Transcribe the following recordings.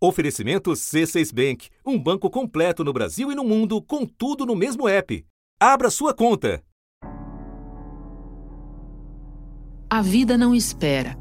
Oferecimento C6 Bank, um banco completo no Brasil e no mundo, com tudo no mesmo app. Abra sua conta. A vida não espera.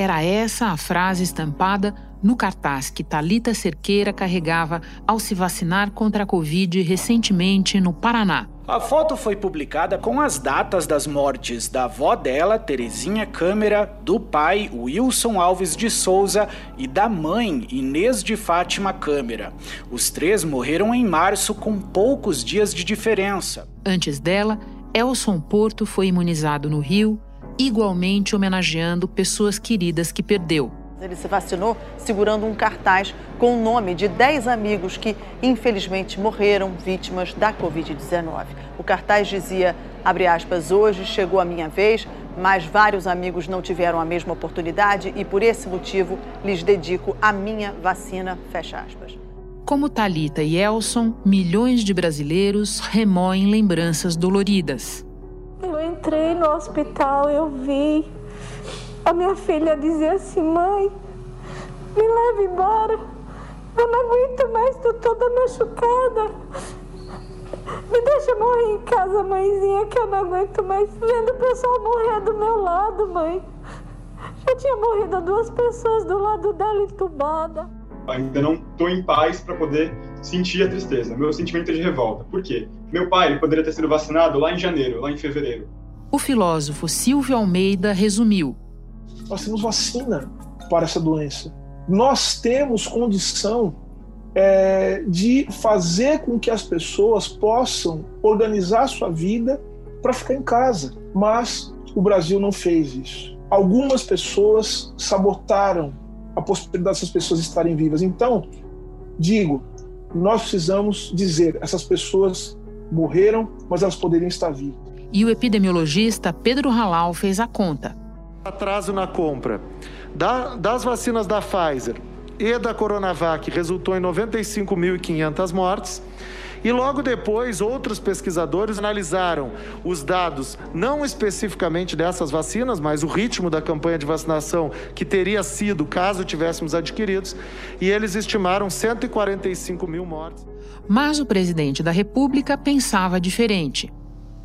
Era essa a frase estampada no cartaz que Talita Cerqueira carregava ao se vacinar contra a Covid recentemente no Paraná. A foto foi publicada com as datas das mortes da avó dela, Terezinha Câmara, do pai, Wilson Alves de Souza, e da mãe, Inês de Fátima Câmara. Os três morreram em março com poucos dias de diferença. Antes dela, Elson Porto foi imunizado no Rio, igualmente homenageando pessoas queridas que perdeu. Ele se vacinou segurando um cartaz com o nome de 10 amigos que, infelizmente, morreram vítimas da Covid-19. O cartaz dizia, abre aspas, hoje chegou a minha vez, mas vários amigos não tiveram a mesma oportunidade e, por esse motivo, lhes dedico a minha vacina, fecha aspas. Como Talita e Elson, milhões de brasileiros remoem lembranças doloridas. Eu entrei no hospital, eu vi a minha filha dizia assim: mãe, me leve embora. Eu não aguento mais, estou toda machucada. Me deixa morrer em casa, mãezinha, que eu não aguento mais vendo o pessoal morrer do meu lado, mãe. Já tinha morrido duas pessoas do lado dela entubada. Ainda não estou em paz para poder sentir a tristeza, meu sentimento é de revolta. Por quê? Meu pai poderia ter sido vacinado lá em janeiro, lá em fevereiro. O filósofo Silvio Almeida resumiu: nós temos vacina para essa doença. Nós temos condição é, de fazer com que as pessoas possam organizar sua vida para ficar em casa. Mas o Brasil não fez isso. Algumas pessoas sabotaram a possibilidade dessas pessoas estarem vivas. Então, digo, nós precisamos dizer: essas pessoas morreram, mas elas poderiam estar vivas. E o epidemiologista Pedro Halal fez a conta atraso na compra da, das vacinas da Pfizer e da Coronavac resultou em 95.500 mortes. E logo depois, outros pesquisadores analisaram os dados, não especificamente dessas vacinas, mas o ritmo da campanha de vacinação que teria sido caso tivéssemos adquiridos, e eles estimaram 145 mil mortes. Mas o presidente da República pensava diferente.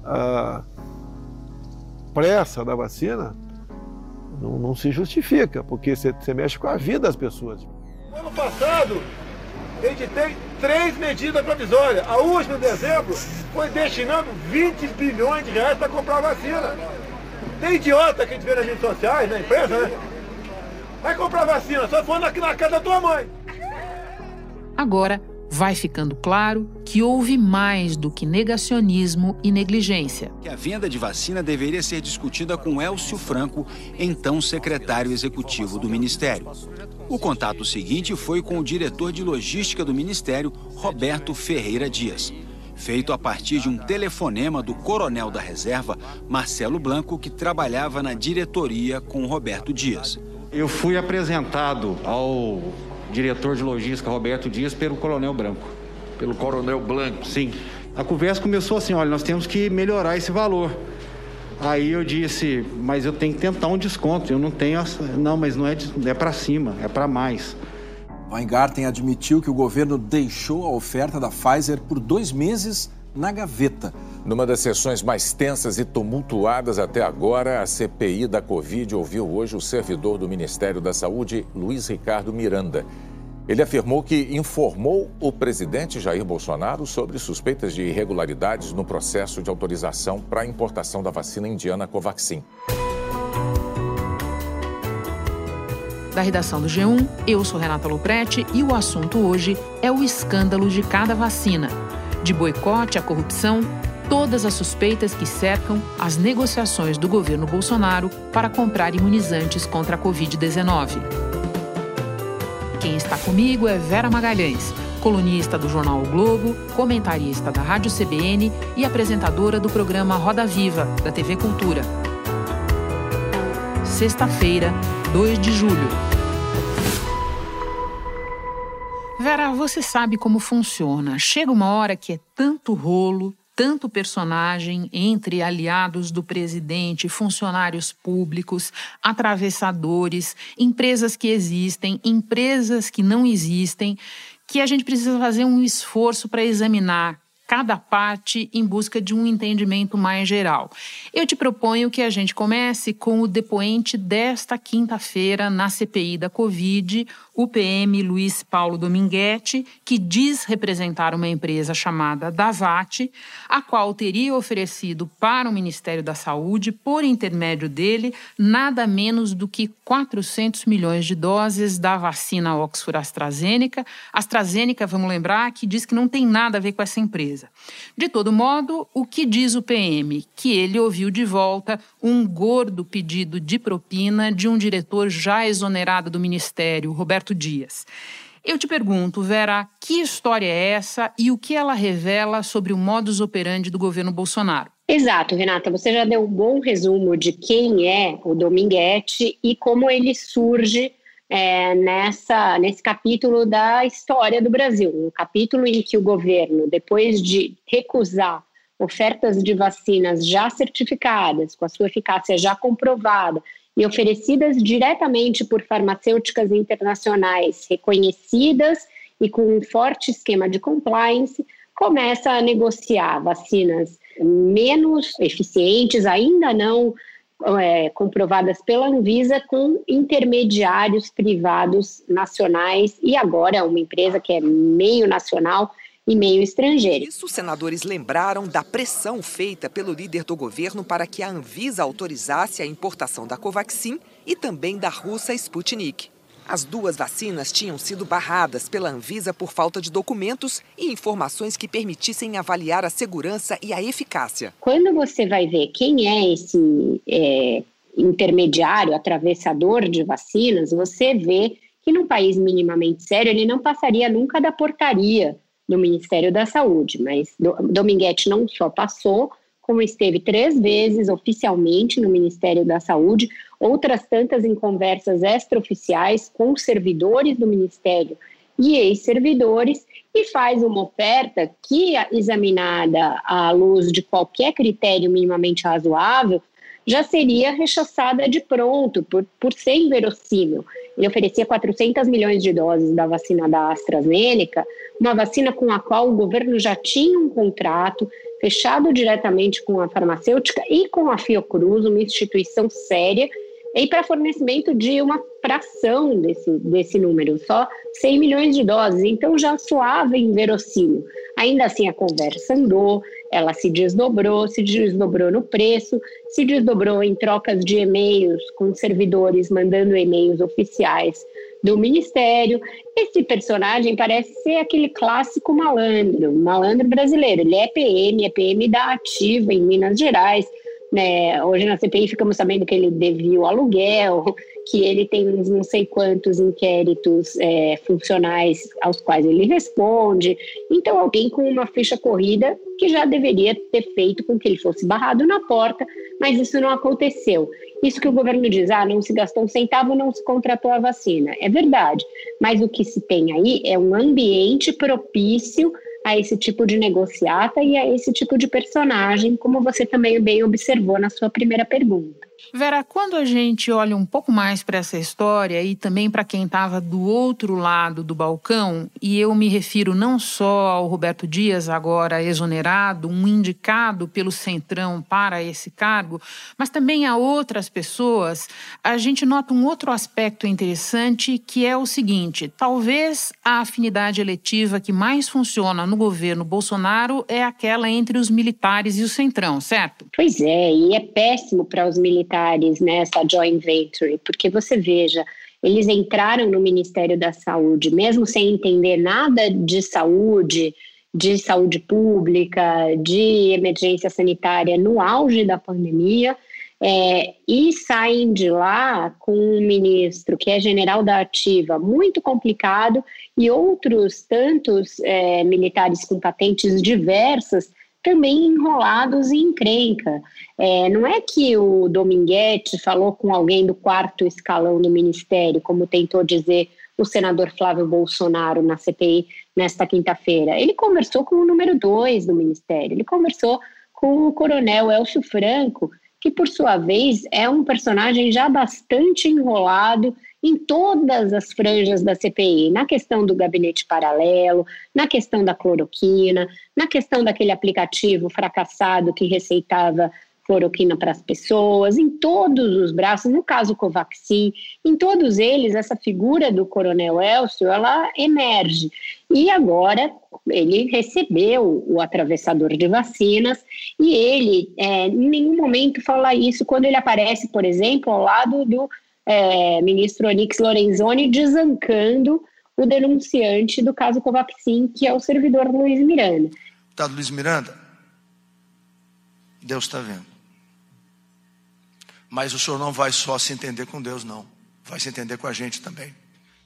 A pressa da vacina não, não se justifica, porque você, você mexe com a vida das pessoas. Ano passado, a gente tem três medidas provisórias. A última, em dezembro, foi destinando 20 bilhões de reais para comprar vacina. Tem idiota que a gente vê nas redes sociais, na empresa, né? Vai comprar vacina, só for na, na casa da tua mãe. Agora, vai ficando claro que houve mais do que negacionismo e negligência. Que a venda de vacina deveria ser discutida com Elcio Franco, então secretário executivo do Ministério. O contato seguinte foi com o diretor de logística do Ministério, Roberto Ferreira Dias. Feito a partir de um telefonema do coronel da reserva, Marcelo Blanco, que trabalhava na diretoria com Roberto Dias. Eu fui apresentado ao diretor de logística, Roberto Dias, pelo Coronel Branco. Pelo Coronel Blanco? Sim. A conversa começou assim: olha, nós temos que melhorar esse valor. Aí eu disse, mas eu tenho que tentar um desconto. Eu não tenho. Essa... Não, mas não é, de... é para cima, é para mais. Weingarten admitiu que o governo deixou a oferta da Pfizer por dois meses na gaveta. Numa das sessões mais tensas e tumultuadas até agora, a CPI da Covid ouviu hoje o servidor do Ministério da Saúde, Luiz Ricardo Miranda. Ele afirmou que informou o presidente Jair Bolsonaro sobre suspeitas de irregularidades no processo de autorização para a importação da vacina indiana Covaxin. Da redação do G1, eu sou Renata Loprete e o assunto hoje é o escândalo de cada vacina. De boicote à corrupção, todas as suspeitas que cercam as negociações do governo Bolsonaro para comprar imunizantes contra a Covid-19. Quem está comigo é Vera Magalhães, colunista do jornal o Globo, comentarista da Rádio CBN e apresentadora do programa Roda Viva, da TV Cultura. Sexta-feira, 2 de julho. Vera, você sabe como funciona. Chega uma hora que é tanto rolo, tanto personagem entre aliados do presidente, funcionários públicos, atravessadores, empresas que existem, empresas que não existem, que a gente precisa fazer um esforço para examinar cada parte em busca de um entendimento mais geral. Eu te proponho que a gente comece com o depoente desta quinta-feira na CPI da Covid, o PM Luiz Paulo Dominguete, que diz representar uma empresa chamada Davat, a qual teria oferecido para o Ministério da Saúde, por intermédio dele, nada menos do que 400 milhões de doses da vacina Oxford AstraZeneca. AstraZeneca, vamos lembrar, que diz que não tem nada a ver com essa empresa. De todo modo, o que diz o PM? Que ele ouviu de volta um gordo pedido de propina de um diretor já exonerado do Ministério, Roberto Roberto Dias. Eu te pergunto, Vera, que história é essa e o que ela revela sobre o modus operandi do governo Bolsonaro? Exato, Renata. Você já deu um bom resumo de quem é o Dominguete e como ele surge é, nessa, nesse capítulo da história do Brasil. Um capítulo em que o governo, depois de recusar ofertas de vacinas já certificadas, com a sua eficácia já comprovada, e oferecidas diretamente por farmacêuticas internacionais reconhecidas e com um forte esquema de compliance, começa a negociar vacinas menos eficientes, ainda não é, comprovadas pela Anvisa, com intermediários privados nacionais. E agora uma empresa que é meio nacional e meio estrangeiro. Isso, os senadores lembraram da pressão feita pelo líder do governo para que a Anvisa autorizasse a importação da Covaxin e também da russa Sputnik. As duas vacinas tinham sido barradas pela Anvisa por falta de documentos e informações que permitissem avaliar a segurança e a eficácia. Quando você vai ver quem é esse é, intermediário, atravessador de vacinas, você vê que num país minimamente sério ele não passaria nunca da portaria no Ministério da Saúde, mas Dominguete não só passou, como esteve três vezes oficialmente no Ministério da Saúde, outras tantas em conversas extraoficiais com servidores do Ministério e ex-servidores, e faz uma oferta que, examinada à luz de qualquer critério minimamente razoável, já seria rechaçada de pronto, por, por ser inverossímil. Ele oferecia 400 milhões de doses da vacina da AstraZeneca, uma vacina com a qual o governo já tinha um contrato fechado diretamente com a farmacêutica e com a Fiocruz, uma instituição séria, e para fornecimento de uma fração desse, desse número, só 100 milhões de doses. Então já soava inverossímil. Ainda assim, a conversa andou, ela se desdobrou, se desdobrou no preço, se desdobrou em trocas de e-mails com servidores mandando e-mails oficiais do ministério. Esse personagem parece ser aquele clássico malandro, malandro brasileiro. Ele é PM, é PM da Ativa em Minas Gerais né? Hoje na CPI ficamos sabendo que ele devia o aluguel, que ele tem uns não sei quantos inquéritos é, funcionais aos quais ele responde. Então, alguém com uma ficha corrida que já deveria ter feito com que ele fosse barrado na porta, mas isso não aconteceu. Isso que o governo diz, ah, não se gastou um centavo, não se contratou a vacina. É verdade, mas o que se tem aí é um ambiente propício a esse tipo de negociata e a esse tipo de personagem, como você também bem observou na sua primeira pergunta. Vera, quando a gente olha um pouco mais para essa história e também para quem estava do outro lado do balcão, e eu me refiro não só ao Roberto Dias, agora exonerado, um indicado pelo Centrão para esse cargo, mas também a outras pessoas, a gente nota um outro aspecto interessante que é o seguinte: talvez a afinidade eletiva que mais funciona no governo Bolsonaro é aquela entre os militares e o Centrão, certo? Pois é, e é péssimo para os militares militares nessa joint venture, porque você veja, eles entraram no Ministério da Saúde, mesmo sem entender nada de saúde, de saúde pública, de emergência sanitária no auge da pandemia, é, e saem de lá com um ministro que é general da ativa, muito complicado, e outros tantos é, militares com patentes diversas também enrolados em encrenca. É, não é que o Dominguete falou com alguém do quarto escalão do ministério, como tentou dizer o senador Flávio Bolsonaro na CPI nesta quinta-feira? Ele conversou com o número dois do Ministério, ele conversou com o coronel Elcio Franco, que por sua vez é um personagem já bastante enrolado em todas as franjas da CPI, na questão do gabinete paralelo, na questão da cloroquina, na questão daquele aplicativo fracassado que receitava cloroquina para as pessoas, em todos os braços, no caso Covaxin, em todos eles, essa figura do coronel Elcio, ela emerge. E agora ele recebeu o atravessador de vacinas e ele, é, em nenhum momento, fala isso quando ele aparece, por exemplo, ao lado do é, ministro Onix Lorenzoni desancando o denunciante do caso Covaxin, que é o servidor Luiz Miranda. Deputado Luiz Miranda, Deus está vendo. Mas o senhor não vai só se entender com Deus, não. Vai se entender com a gente também.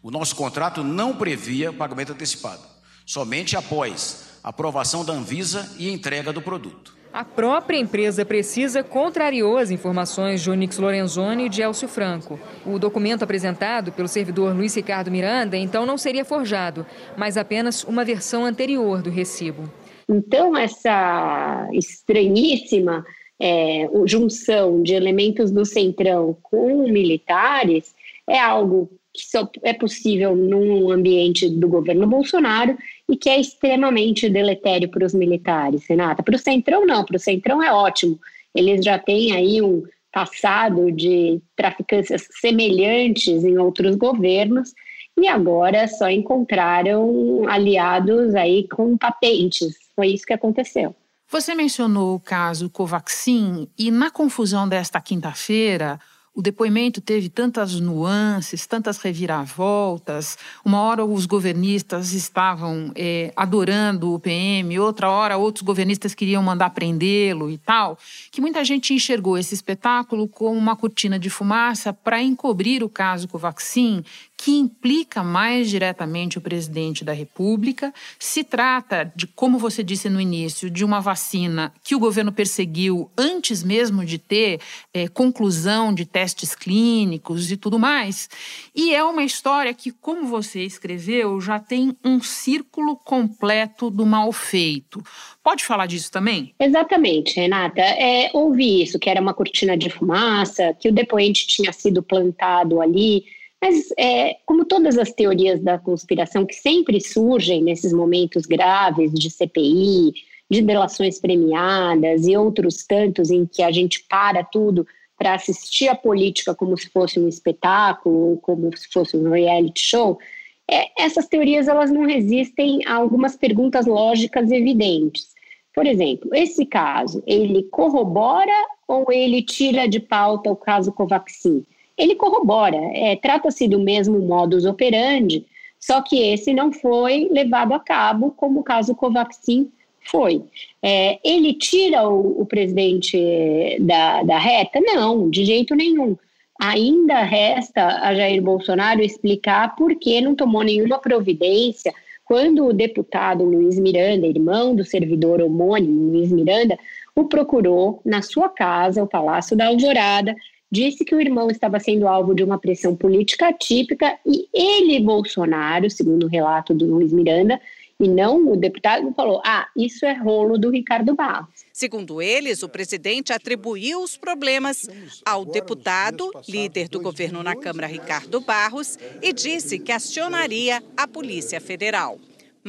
O nosso contrato não previa pagamento antecipado, somente após aprovação da Anvisa e entrega do produto. A própria empresa Precisa contrariou as informações de Onix Lorenzoni e de Elcio Franco. O documento apresentado pelo servidor Luiz Ricardo Miranda então não seria forjado, mas apenas uma versão anterior do recibo. Então, essa estranhíssima é, junção de elementos do Centrão com militares é algo que só é possível num ambiente do governo Bolsonaro e que é extremamente deletério para os militares, Renata. Para o Centrão, não, para o Centrão é ótimo. Eles já têm aí um passado de traficâncias semelhantes em outros governos e agora só encontraram aliados aí com patentes. Foi isso que aconteceu. Você mencionou o caso Covaxin e na confusão desta quinta-feira, o depoimento teve tantas nuances, tantas reviravoltas. Uma hora os governistas estavam é, adorando o PM, outra hora outros governistas queriam mandar prendê-lo e tal, que muita gente enxergou esse espetáculo como uma cortina de fumaça para encobrir o caso Covaxin, que implica mais diretamente o presidente da República. Se trata de, como você disse no início, de uma vacina que o governo perseguiu antes mesmo de ter é, conclusão de testes clínicos e tudo mais. E é uma história que, como você escreveu, já tem um círculo completo do mal feito. Pode falar disso também? Exatamente, Renata. É, houve isso, que era uma cortina de fumaça, que o depoente tinha sido plantado ali mas, é, como todas as teorias da conspiração que sempre surgem nesses momentos graves de CPI, de delações premiadas e outros tantos em que a gente para tudo para assistir a política como se fosse um espetáculo, como se fosse um reality show, é, essas teorias elas não resistem a algumas perguntas lógicas evidentes. Por exemplo, esse caso, ele corrobora ou ele tira de pauta o caso Covaxin? Ele corrobora. É, Trata-se do mesmo modus operandi, só que esse não foi levado a cabo como o caso Covaxin foi. É, ele tira o, o presidente da, da reta? Não, de jeito nenhum. Ainda resta a Jair Bolsonaro explicar por que não tomou nenhuma providência quando o deputado Luiz Miranda, irmão do servidor homônimo Luiz Miranda, o procurou na sua casa, o Palácio da Alvorada, disse que o irmão estava sendo alvo de uma pressão política típica e ele, Bolsonaro, segundo o relato do Luiz Miranda, e não o deputado, falou: ah, isso é rolo do Ricardo Barros. Segundo eles, o presidente atribuiu os problemas ao deputado, líder do governo na Câmara, Ricardo Barros, e disse que acionaria a Polícia Federal.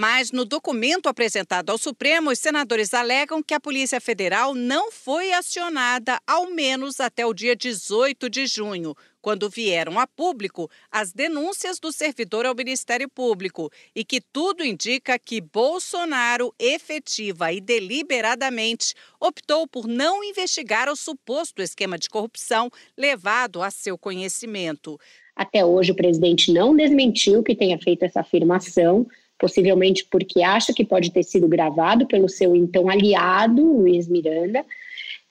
Mas no documento apresentado ao Supremo, os senadores alegam que a Polícia Federal não foi acionada ao menos até o dia 18 de junho, quando vieram a público as denúncias do servidor ao Ministério Público e que tudo indica que Bolsonaro, efetiva e deliberadamente, optou por não investigar o suposto esquema de corrupção levado a seu conhecimento. Até hoje, o presidente não desmentiu que tenha feito essa afirmação possivelmente porque acha que pode ter sido gravado pelo seu então aliado, Luiz Miranda,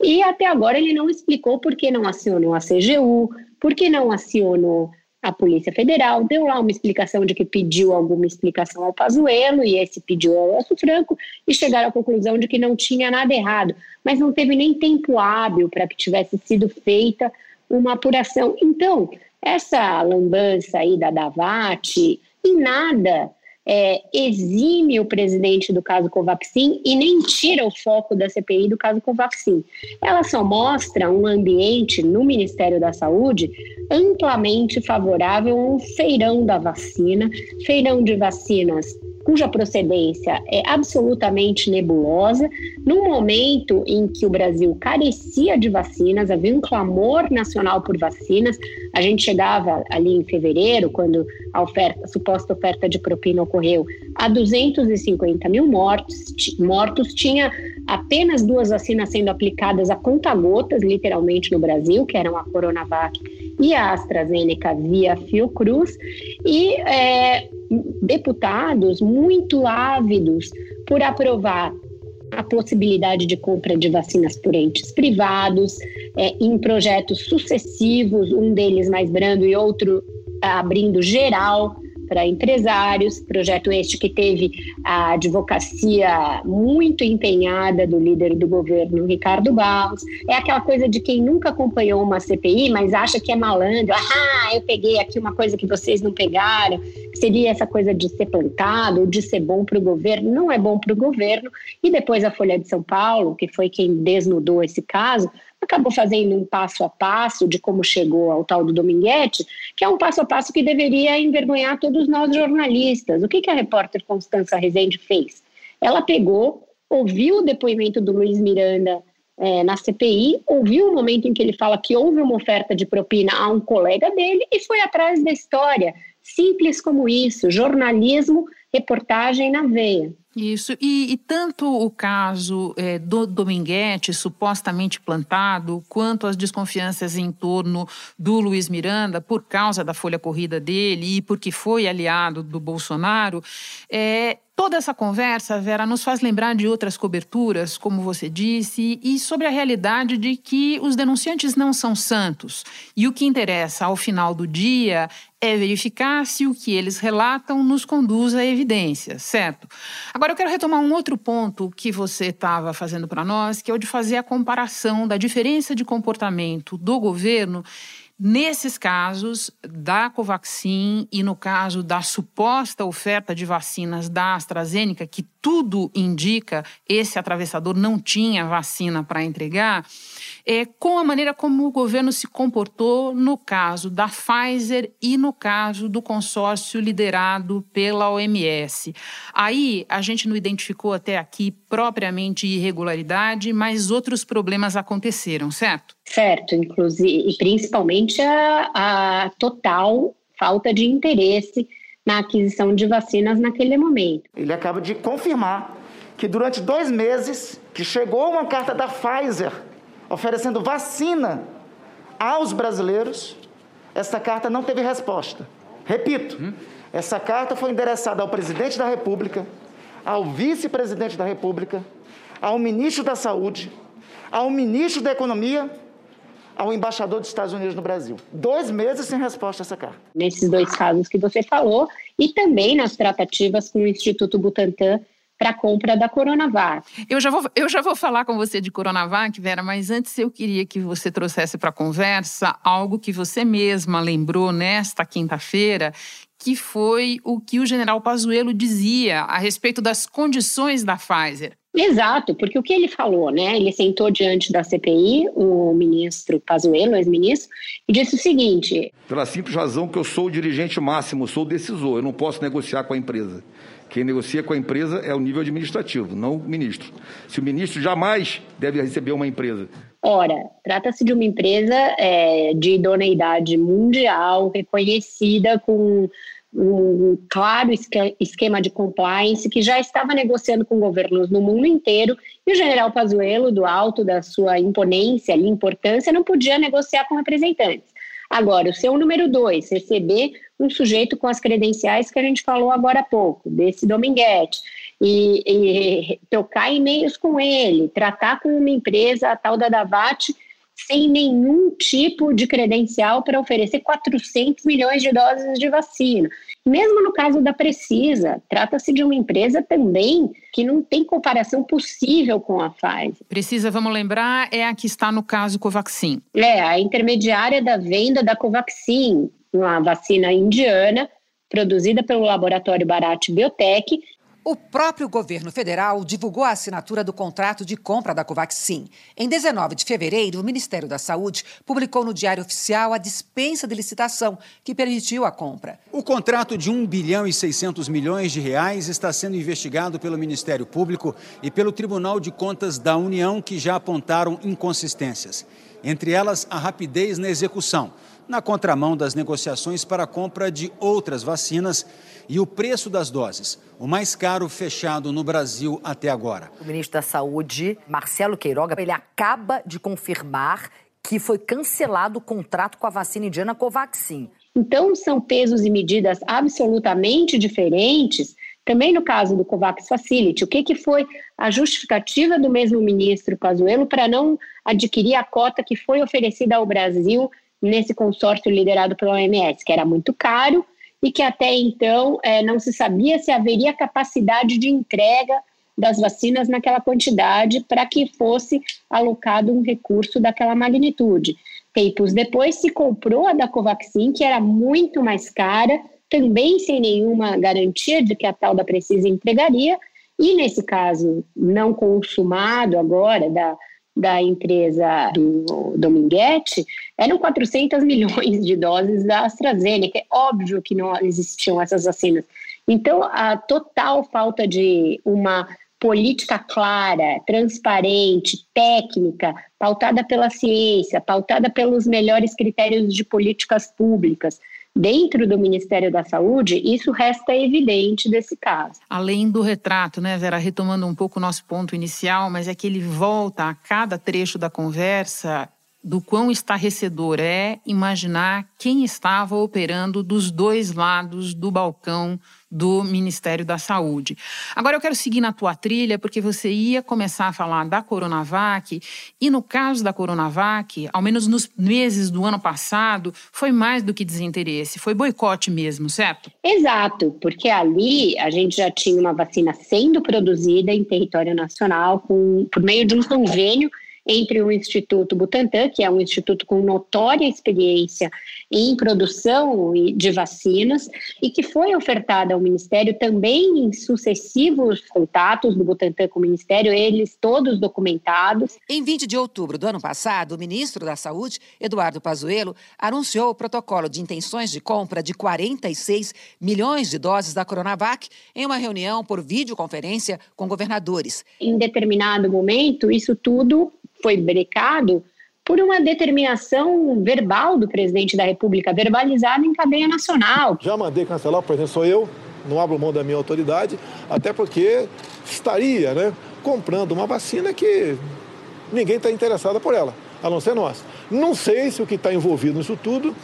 e até agora ele não explicou por que não acionou a CGU, por que não acionou a Polícia Federal, deu lá uma explicação de que pediu alguma explicação ao Pazuello e esse pediu ao Elcio Franco e chegaram à conclusão de que não tinha nada errado, mas não teve nem tempo hábil para que tivesse sido feita uma apuração. Então, essa lambança aí da Davati, em nada é, exime o presidente do caso Covaxin e nem tira o foco da CPI do caso Covaxin. Ela só mostra um ambiente no Ministério da Saúde amplamente favorável a um feirão da vacina, feirão de vacinas cuja procedência é absolutamente nebulosa, num momento em que o Brasil carecia de vacinas, havia um clamor nacional por vacinas. A gente chegava ali em fevereiro, quando a, oferta, a suposta oferta de propina ocorreu, a 250 mil mortos, mortos. Tinha apenas duas vacinas sendo aplicadas a conta-gotas, literalmente, no Brasil, que eram a Coronavac e a AstraZeneca via Fiocruz. E é, deputados muito ávidos por aprovar a possibilidade de compra de vacinas por entes privados, é, em projetos sucessivos, um deles mais brando e outro abrindo geral para empresários, projeto este que teve a advocacia muito empenhada do líder do governo, Ricardo Barros. É aquela coisa de quem nunca acompanhou uma CPI, mas acha que é malandro. Ah, eu peguei aqui uma coisa que vocês não pegaram. Seria essa coisa de ser plantado, de ser bom para o governo. Não é bom para o governo. E depois a Folha de São Paulo, que foi quem desnudou esse caso, acabou fazendo um passo a passo de como chegou ao tal do Dominguete, que é um passo a passo que deveria envergonhar todos nós jornalistas. O que, que a repórter Constança Rezende fez? Ela pegou, ouviu o depoimento do Luiz Miranda é, na CPI, ouviu o momento em que ele fala que houve uma oferta de propina a um colega dele e foi atrás da história. Simples como isso, jornalismo, reportagem na veia. Isso, e, e, tanto o caso é, do Dominguete, supostamente plantado, quanto as desconfianças em torno do Luiz Miranda, por causa da folha corrida dele e porque foi aliado do Bolsonaro, é, Toda essa conversa, Vera, nos faz lembrar de outras coberturas, como você disse, e sobre a realidade de que os denunciantes não são santos. E o que interessa ao final do dia é verificar se o que eles relatam nos conduz a evidências, certo? Agora eu quero retomar um outro ponto que você estava fazendo para nós, que é o de fazer a comparação da diferença de comportamento do governo Nesses casos da Covaxin e no caso da suposta oferta de vacinas da AstraZeneca, que tudo indica esse atravessador não tinha vacina para entregar, é, com a maneira como o governo se comportou no caso da Pfizer e no caso do consórcio liderado pela OMS. Aí a gente não identificou até aqui propriamente irregularidade, mas outros problemas aconteceram, certo? Certo, inclusive, e principalmente a, a total falta de interesse na aquisição de vacinas naquele momento. Ele acaba de confirmar que durante dois meses que chegou uma carta da Pfizer oferecendo vacina aos brasileiros, essa carta não teve resposta. Repito, hum? essa carta foi endereçada ao presidente da República, ao vice-presidente da República, ao ministro da Saúde, ao ministro da Economia ao embaixador dos Estados Unidos no Brasil. Dois meses sem resposta a essa carta. Nesses dois casos que você falou, e também nas tratativas com o Instituto Butantan para a compra da Coronavac. Eu já, vou, eu já vou falar com você de Coronavac, Vera, mas antes eu queria que você trouxesse para a conversa algo que você mesma lembrou nesta quinta-feira, que foi o que o general Pazuello dizia a respeito das condições da Pfizer. Exato, porque o que ele falou, né? Ele sentou diante da CPI, o ministro Pazuello, ex-ministro, e disse o seguinte: Pela simples razão que eu sou o dirigente máximo, sou o decisor, eu não posso negociar com a empresa. Quem negocia com a empresa é o nível administrativo, não o ministro. Se o ministro jamais deve receber uma empresa. Ora, trata-se de uma empresa é, de idoneidade mundial, reconhecida com um claro esquema de compliance que já estava negociando com governos no mundo inteiro e o general Pazuello, do alto da sua imponência e importância, não podia negociar com representantes. Agora, o seu número dois, receber um sujeito com as credenciais que a gente falou agora há pouco, desse Dominguete, e, e trocar e-mails com ele, tratar com uma empresa, a tal da Davat, sem nenhum tipo de credencial para oferecer 400 milhões de doses de vacina. Mesmo no caso da Precisa, trata-se de uma empresa também que não tem comparação possível com a Pfizer. Precisa, vamos lembrar, é a que está no caso Covaxin. É, a intermediária da venda da Covaxin, uma vacina indiana produzida pelo laboratório Bharat Biotech o próprio governo federal divulgou a assinatura do contrato de compra da Covaxin. Em 19 de fevereiro, o Ministério da Saúde publicou no Diário Oficial a dispensa de licitação que permitiu a compra. O contrato de 1 bilhão e 600 milhões de reais está sendo investigado pelo Ministério Público e pelo Tribunal de Contas da União, que já apontaram inconsistências. Entre elas, a rapidez na execução, na contramão das negociações para a compra de outras vacinas e o preço das doses, o mais caro fechado no Brasil até agora. O ministro da Saúde, Marcelo Queiroga, ele acaba de confirmar que foi cancelado o contrato com a vacina indiana Covaxin. Então, são pesos e medidas absolutamente diferentes. Também no caso do COVAX Facility, o que, que foi a justificativa do mesmo ministro Pazuello para não adquirir a cota que foi oferecida ao Brasil nesse consórcio liderado pela OMS, que era muito caro e que até então é, não se sabia se haveria capacidade de entrega das vacinas naquela quantidade para que fosse alocado um recurso daquela magnitude. Tempos depois se comprou a da Covaxin, que era muito mais cara, também sem nenhuma garantia de que a tal da Precisa entregaria, e nesse caso não consumado agora da da empresa do Dominguete eram 400 milhões de doses da AstraZeneca. É óbvio que não existiam essas vacinas. Então, a total falta de uma política clara, transparente, técnica, pautada pela ciência, pautada pelos melhores critérios de políticas públicas, dentro do Ministério da Saúde, isso resta evidente desse caso. Além do retrato, né, Vera, retomando um pouco o nosso ponto inicial, mas é que ele volta a cada trecho da conversa do quão estarrecedor é imaginar quem estava operando dos dois lados do balcão do Ministério da Saúde. Agora eu quero seguir na tua trilha, porque você ia começar a falar da Coronavac, e no caso da Coronavac, ao menos nos meses do ano passado, foi mais do que desinteresse, foi boicote mesmo, certo? Exato, porque ali a gente já tinha uma vacina sendo produzida em território nacional com, por meio de um convênio entre o Instituto Butantan, que é um instituto com notória experiência em produção de vacinas e que foi ofertada ao Ministério também em sucessivos contatos do Butantan com o Ministério, eles todos documentados. Em 20 de outubro do ano passado, o ministro da Saúde, Eduardo Pazuello, anunciou o protocolo de intenções de compra de 46 milhões de doses da Coronavac em uma reunião por videoconferência com governadores. Em determinado momento, isso tudo foi brecado por uma determinação verbal do presidente da República, verbalizada em cadeia nacional. Já mandei cancelar, o presidente sou eu, não abro mão da minha autoridade, até porque estaria né, comprando uma vacina que ninguém está interessado por ela, a não ser nós. Não sei se o que está envolvido nisso tudo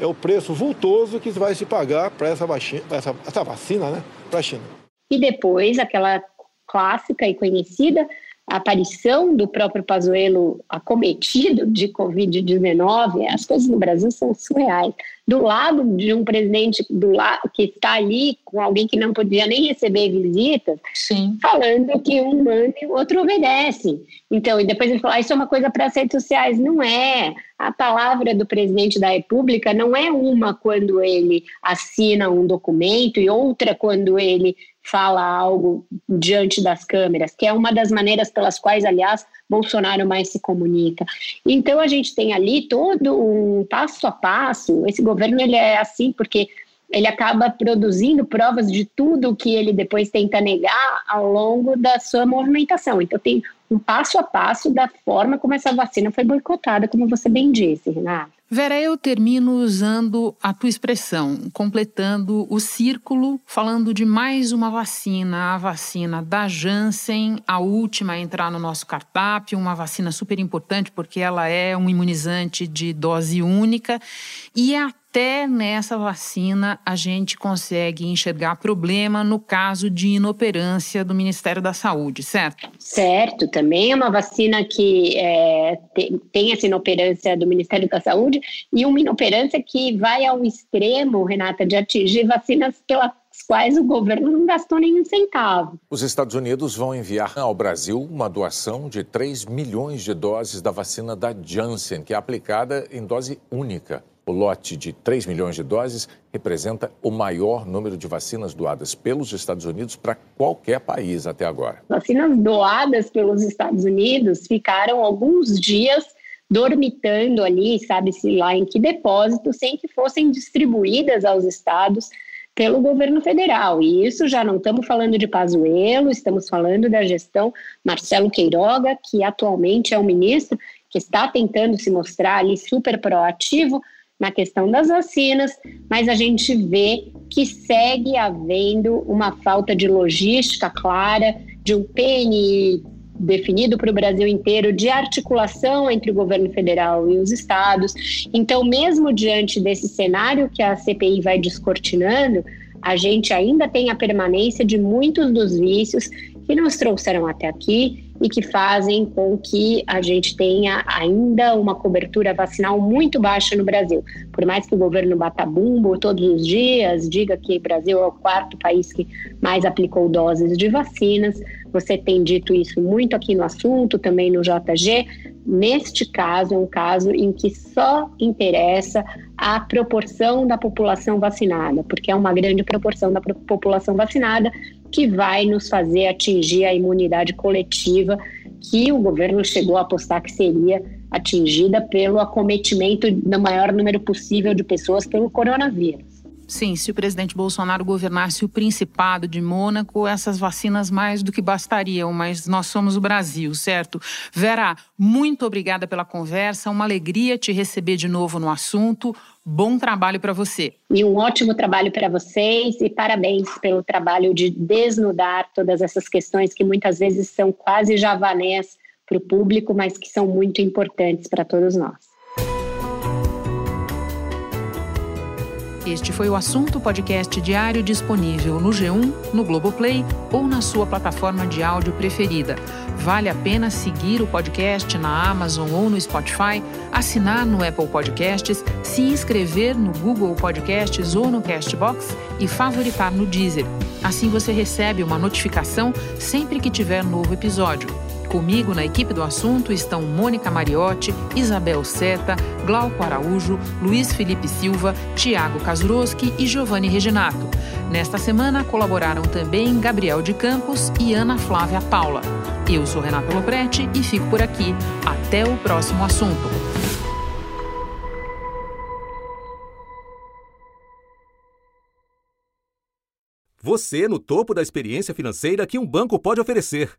é o preço vultoso que vai se pagar para essa, essa, essa vacina né, para a China. E depois, aquela clássica e conhecida a aparição do próprio Pazuello acometido de Covid-19, as coisas no Brasil são surreais. Do lado de um presidente do lado, que está ali com alguém que não podia nem receber visitas, Sim. falando que um manda e o outro obedece. Então, e depois ele falou, ah, isso é uma coisa para as redes sociais. Não é. A palavra do presidente da República não é uma quando ele assina um documento e outra quando ele fala algo diante das câmeras, que é uma das maneiras pelas quais, aliás, Bolsonaro mais se comunica. Então a gente tem ali todo um passo a passo. Esse governo ele é assim porque ele acaba produzindo provas de tudo que ele depois tenta negar ao longo da sua movimentação. Então tem um passo a passo da forma como essa vacina foi boicotada, como você bem disse, Renato. Vera, eu termino usando a tua expressão, completando o círculo, falando de mais uma vacina, a vacina da Janssen, a última a entrar no nosso cardápio, uma vacina super importante porque ela é um imunizante de dose única e a até nessa vacina a gente consegue enxergar problema no caso de inoperância do Ministério da Saúde, certo? Certo, também é uma vacina que é, tem, tem essa inoperância do Ministério da Saúde e uma inoperância que vai ao extremo, Renata, de atingir vacinas pelas quais o governo não gastou nenhum centavo. Os Estados Unidos vão enviar ao Brasil uma doação de 3 milhões de doses da vacina da Janssen, que é aplicada em dose única. O lote de 3 milhões de doses representa o maior número de vacinas doadas pelos Estados Unidos para qualquer país até agora. Vacinas doadas pelos Estados Unidos ficaram alguns dias dormitando ali, sabe-se lá em que depósito, sem que fossem distribuídas aos estados pelo governo federal. E isso já não estamos falando de Pazuello, estamos falando da gestão Marcelo Queiroga, que atualmente é o ministro que está tentando se mostrar ali super proativo na questão das vacinas, mas a gente vê que segue havendo uma falta de logística clara, de um PNI definido para o Brasil inteiro, de articulação entre o governo federal e os estados. Então, mesmo diante desse cenário que a CPI vai descortinando, a gente ainda tem a permanência de muitos dos vícios que nos trouxeram até aqui e que fazem com que a gente tenha ainda uma cobertura vacinal muito baixa no Brasil. Por mais que o governo bata bumbo todos os dias, diga que o Brasil é o quarto país que mais aplicou doses de vacinas, você tem dito isso muito aqui no assunto, também no JG. Neste caso, é um caso em que só interessa a proporção da população vacinada, porque é uma grande proporção da população vacinada que vai nos fazer atingir a imunidade coletiva que o governo chegou a apostar que seria atingida pelo acometimento do maior número possível de pessoas pelo coronavírus. Sim, se o presidente Bolsonaro governasse o Principado de Mônaco, essas vacinas mais do que bastariam, mas nós somos o Brasil, certo? Vera, muito obrigada pela conversa, uma alegria te receber de novo no assunto. Bom trabalho para você. E um ótimo trabalho para vocês e parabéns pelo trabalho de desnudar todas essas questões que muitas vezes são quase javanés para o público, mas que são muito importantes para todos nós. Este foi o assunto podcast diário disponível no G1, no Globoplay ou na sua plataforma de áudio preferida. Vale a pena seguir o podcast na Amazon ou no Spotify, assinar no Apple Podcasts, se inscrever no Google Podcasts ou no Castbox e favoritar no Deezer. Assim você recebe uma notificação sempre que tiver novo episódio. Comigo na equipe do assunto estão Mônica Mariotti, Isabel Seta, Glauco Araújo, Luiz Felipe Silva, Tiago Kazuroski e Giovanni Reginato. Nesta semana colaboraram também Gabriel de Campos e Ana Flávia Paula. Eu sou Renata Loprete e fico por aqui. Até o próximo assunto. Você no topo da experiência financeira que um banco pode oferecer.